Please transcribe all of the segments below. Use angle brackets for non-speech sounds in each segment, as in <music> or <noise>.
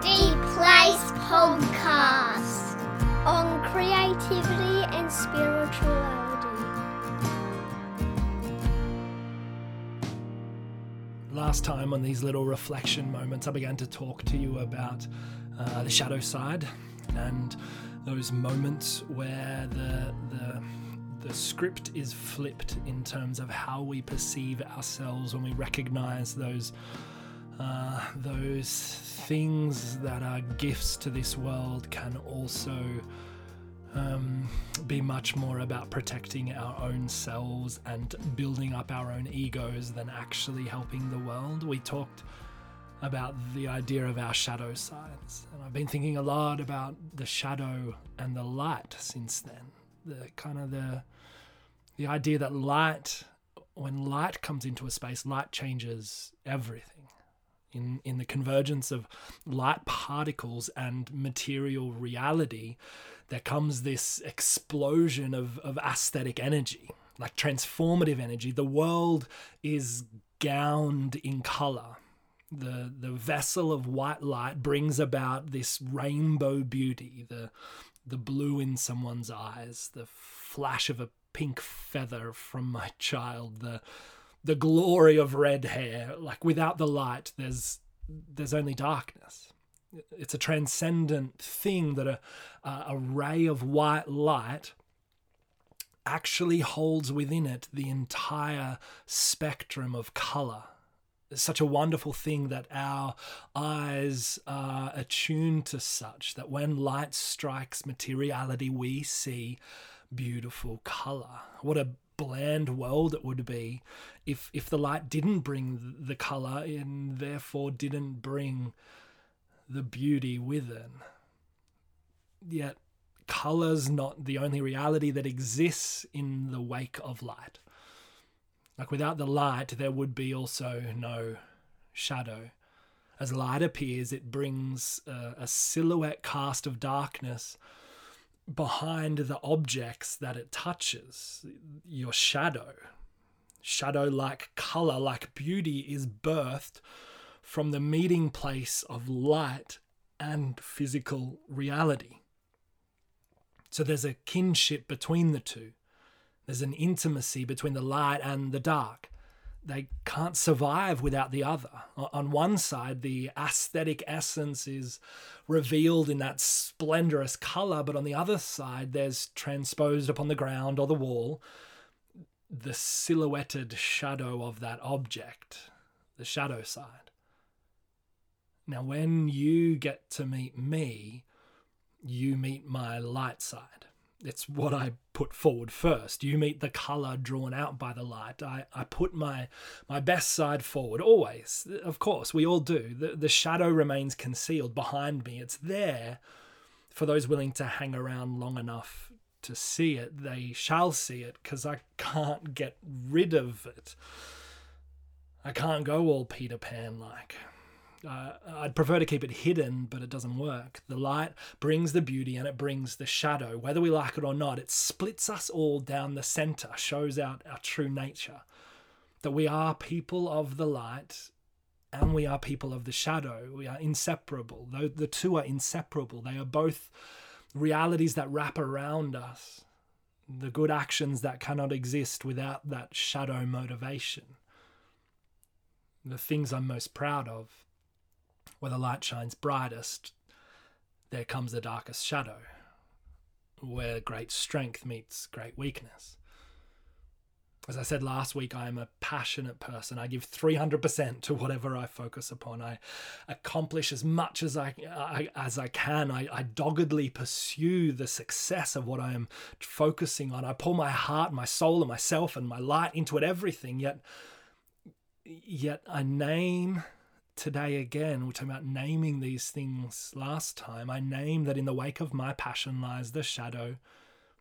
Deep Place podcast on creativity and spirituality. Last time on these little reflection moments, I began to talk to you about uh, the shadow side and those moments where the the the script is flipped in terms of how we perceive ourselves when we recognize those uh, those things that are gifts to this world can also um, be much more about protecting our own selves and building up our own egos than actually helping the world. We talked about the idea of our shadow sides, and I've been thinking a lot about the shadow and the light since then. The kind of the the idea that light, when light comes into a space, light changes everything. In, in the convergence of light particles and material reality, there comes this explosion of, of aesthetic energy, like transformative energy. The world is gowned in color. The, the vessel of white light brings about this rainbow beauty, the, the blue in someone's eyes, the flash of a pink feather from my <laughs> child, the the glory of red hair. Like without the light, there's there's only darkness. It's a transcendent thing that a a ray of white light actually holds within it the entire spectrum of color. It's such a wonderful thing that our eyes are attuned to such that when light strikes materiality, we see beautiful color. What a bland world it would be if if the light didn't bring the color and therefore didn't bring the beauty with it. Yet color's not the only reality that exists in the wake of light. Like without the light there would be also no shadow. As light appears, it brings a, a silhouette cast of darkness behind the objects that it touches, your shadow. Shadow like color, like beauty, is birthed from the meeting place of light and physical reality. So there's a kinship between the two. There's an intimacy between the light and the dark they can't survive without the other. On one side, the aesthetic essence is revealed in that splendorous color, but on the other side, there's transposed upon the ground or the wall the silhouetted shadow of that object, the shadow side. Now, when you get to meet me, you meet my light side it's what I put forward first. You meet the color drawn out by the light. I, I put my my best side forward always. Of course, we all do. The, the shadow remains concealed behind me. It's there for those willing to hang around long enough to see it. They shall see it because I can't get rid of it. I can't go all Peter Pan like. Uh, I'd prefer to keep it hidden, but it doesn't work. The light brings the beauty and it brings the shadow. Whether we like it or not, it splits us all down the center, shows out our true nature. That we are people of the light and we are people of the shadow. We are inseparable. The two are inseparable, they are both realities that wrap around us. The good actions that cannot exist without that shadow motivation. The things I'm most proud of where the light shines brightest, there comes the darkest shadow, where great strength meets great weakness. As I said last week, I am a passionate person. I give 300% to whatever I focus upon. I accomplish as much as I, I as I can. I, I doggedly pursue the success of what I am focusing on. I pour my heart, my soul, and myself and my light into it, everything. Yet, yet I name today again, we're talking about naming these things last time. I name that in the wake of my passion lies the shadow,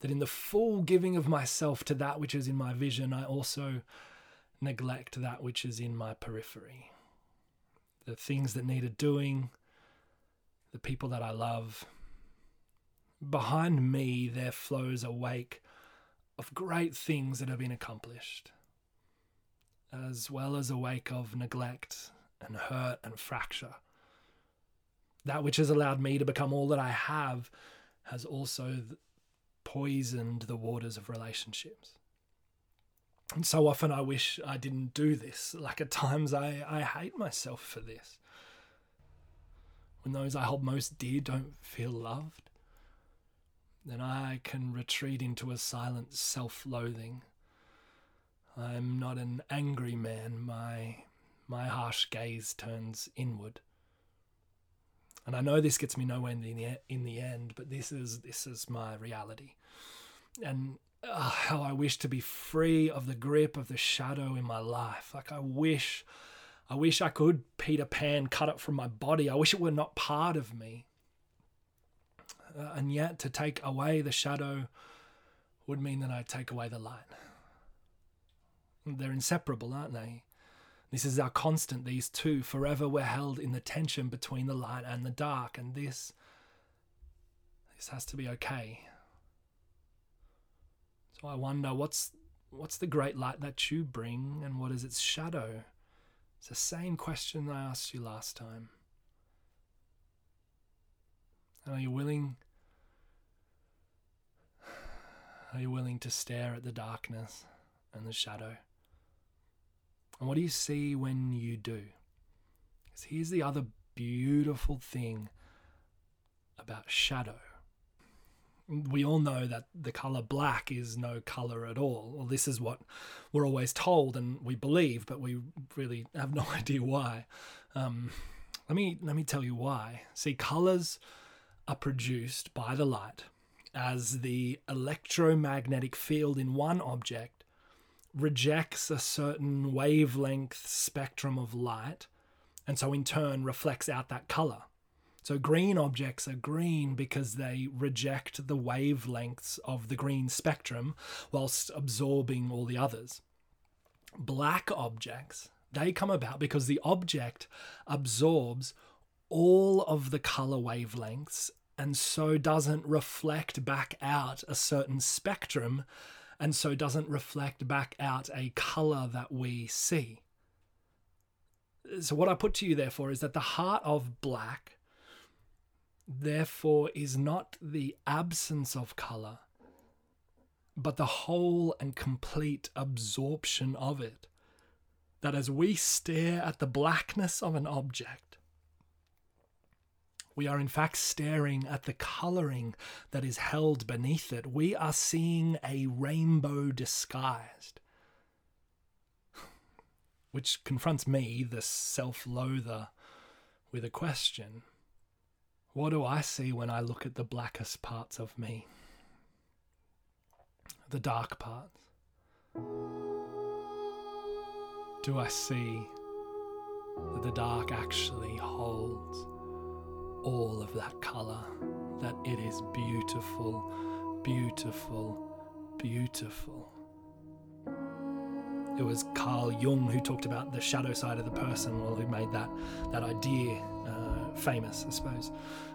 that in the full giving of myself to that which is in my vision, I also neglect that which is in my periphery. The things that needed doing, the people that I love. Behind me, there flows a wake of great things that have been accomplished, as well as a wake of neglect and hurt and fracture. That which has allowed me to become all that I have has also poisoned the waters of relationships. And so often I wish I didn't do this. Like at times I, I hate myself for this. When those I hold most dear don't feel loved, then I can retreat into a silent self loathing. I'm not an angry man. My, my harsh gaze turns inward. And I know this gets me nowhere in the, in the end, but this is, this is my reality. And uh, how I wish to be free of the grip of the shadow in my life. Like I wish, I wish I could Peter Pan cut it from my body. I wish it were not part of me. Uh, and yet, to take away the shadow would mean that I take away the light. They're inseparable, aren't they? This is our constant, these two. Forever we're held in the tension between the light and the dark, and this this has to be okay. So I wonder what's what's the great light that you bring and what is its shadow? It's the same question I asked you last time. And are you willing are you willing to stare at the darkness and the shadow? And what do you see when you do? Because here's the other beautiful thing about shadow we all know that the color black is no color at all. Well, this is what we're always told and we believe, but we really have <laughs> no idea why. Um, let me let me tell you why. See, colors are produced by the light as the electromagnetic field in one object rejects a certain wavelength spectrum of light, and so in turn reflects out that color. So green objects are green because they reject the wavelengths of the green spectrum whilst absorbing all the others. Black objects, they come about because the object absorbs all of the color wavelengths and so doesn't reflect back out a certain spectrum and so doesn't reflect back out a color that we see. So, what I put to you, therefore, is that the heart of black therefore is not the absence of color, but the whole and complete absorption of it. That as we stare at the blackness of an object, we are in fact staring at the colouring that is held beneath it. We are seeing a rainbow disguised. Which confronts me, the self loather, with a question what do I see when I look at the blackest parts of me? The dark parts? Do I see that the dark actually holds all of that colour? That it is beautiful, beautiful, beautiful. It was Carl Jung who talked about the shadow side of the person, well, who made that, that idea uh, famous, I suppose.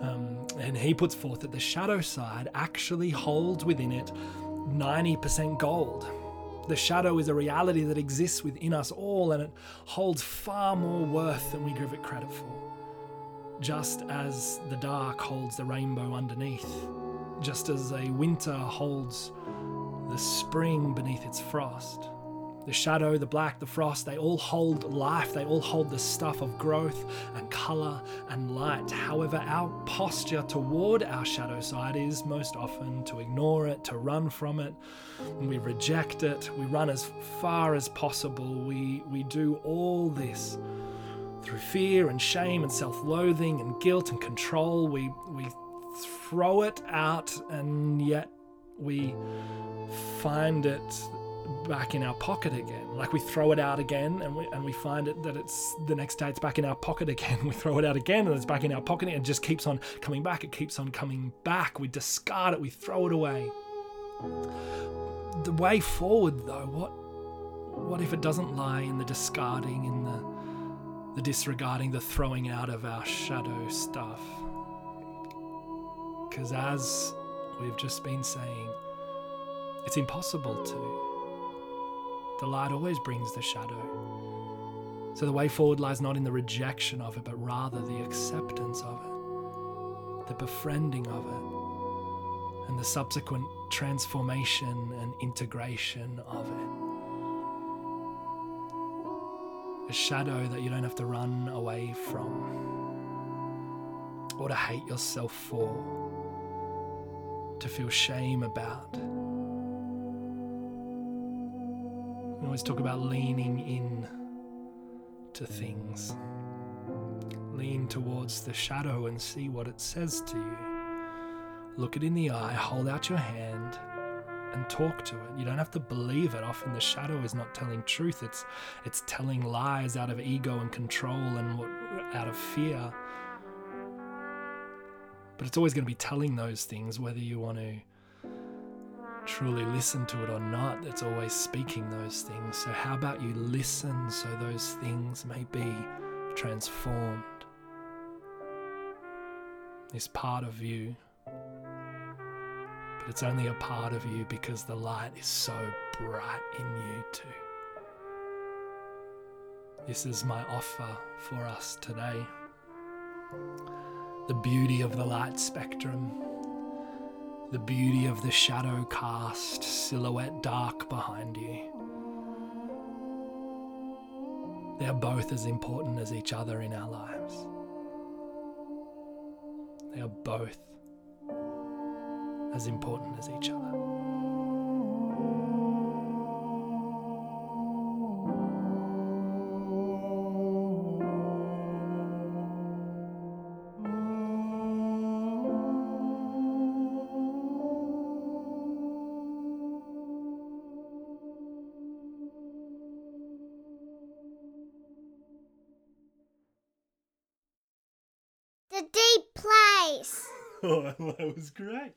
Um, and he puts forth that the shadow side actually holds within it 90% gold. The shadow is a reality that exists within us all and it holds far more worth than we give it credit for. Just as the dark holds the rainbow underneath, just as a winter holds the spring beneath its frost. The shadow, the black, the frost, they all hold life. They all hold the stuff of growth and colour and light. However, our posture toward our shadow side is most often to ignore it, to run from it. We reject it. We run as far as possible. We, we do all this through fear and shame and self loathing and guilt and control. We, we throw it out and yet we find it back in our pocket again. Like we throw it out again and we, and we find it that it's the next day it's back in our pocket again. <laughs> We throw it out again and it's back in our pocket and it just keeps on coming back. It keeps on coming back. We discard it, we throw it away. The way forward though, what what if it doesn't lie in the discarding, in the the disregarding, the throwing out of our shadow stuff? Because as we've just been saying, it's impossible to. The light always brings the shadow. So the way forward lies not in the rejection of it, but rather the acceptance of it. the befriending of it, and the subsequent transformation and integration of it. A shadow that you don't have to run away from or to hate yourself for, to feel shame about. We always talk about leaning in to things. Lean towards the shadow and see what it says to you. Look it in the eye, hold out your hand, and talk to it. You don't have to believe it. Often the shadow is not telling truth. It's it's telling lies out of ego and control and what, out of fear. But it's always going to be telling those things whether you want to truly listen to it or not. It's always speaking those things. So how about you listen so those things may be transformed? This part of you but it's only a part of you because the light is so bright in you too. This is my offer for us today. The beauty of the light spectrum, the beauty of the shadow cast silhouette dark behind you. They are both as important as each other in our lives. They are both as important as each other. The deep place. <laughs> Oh, that was great.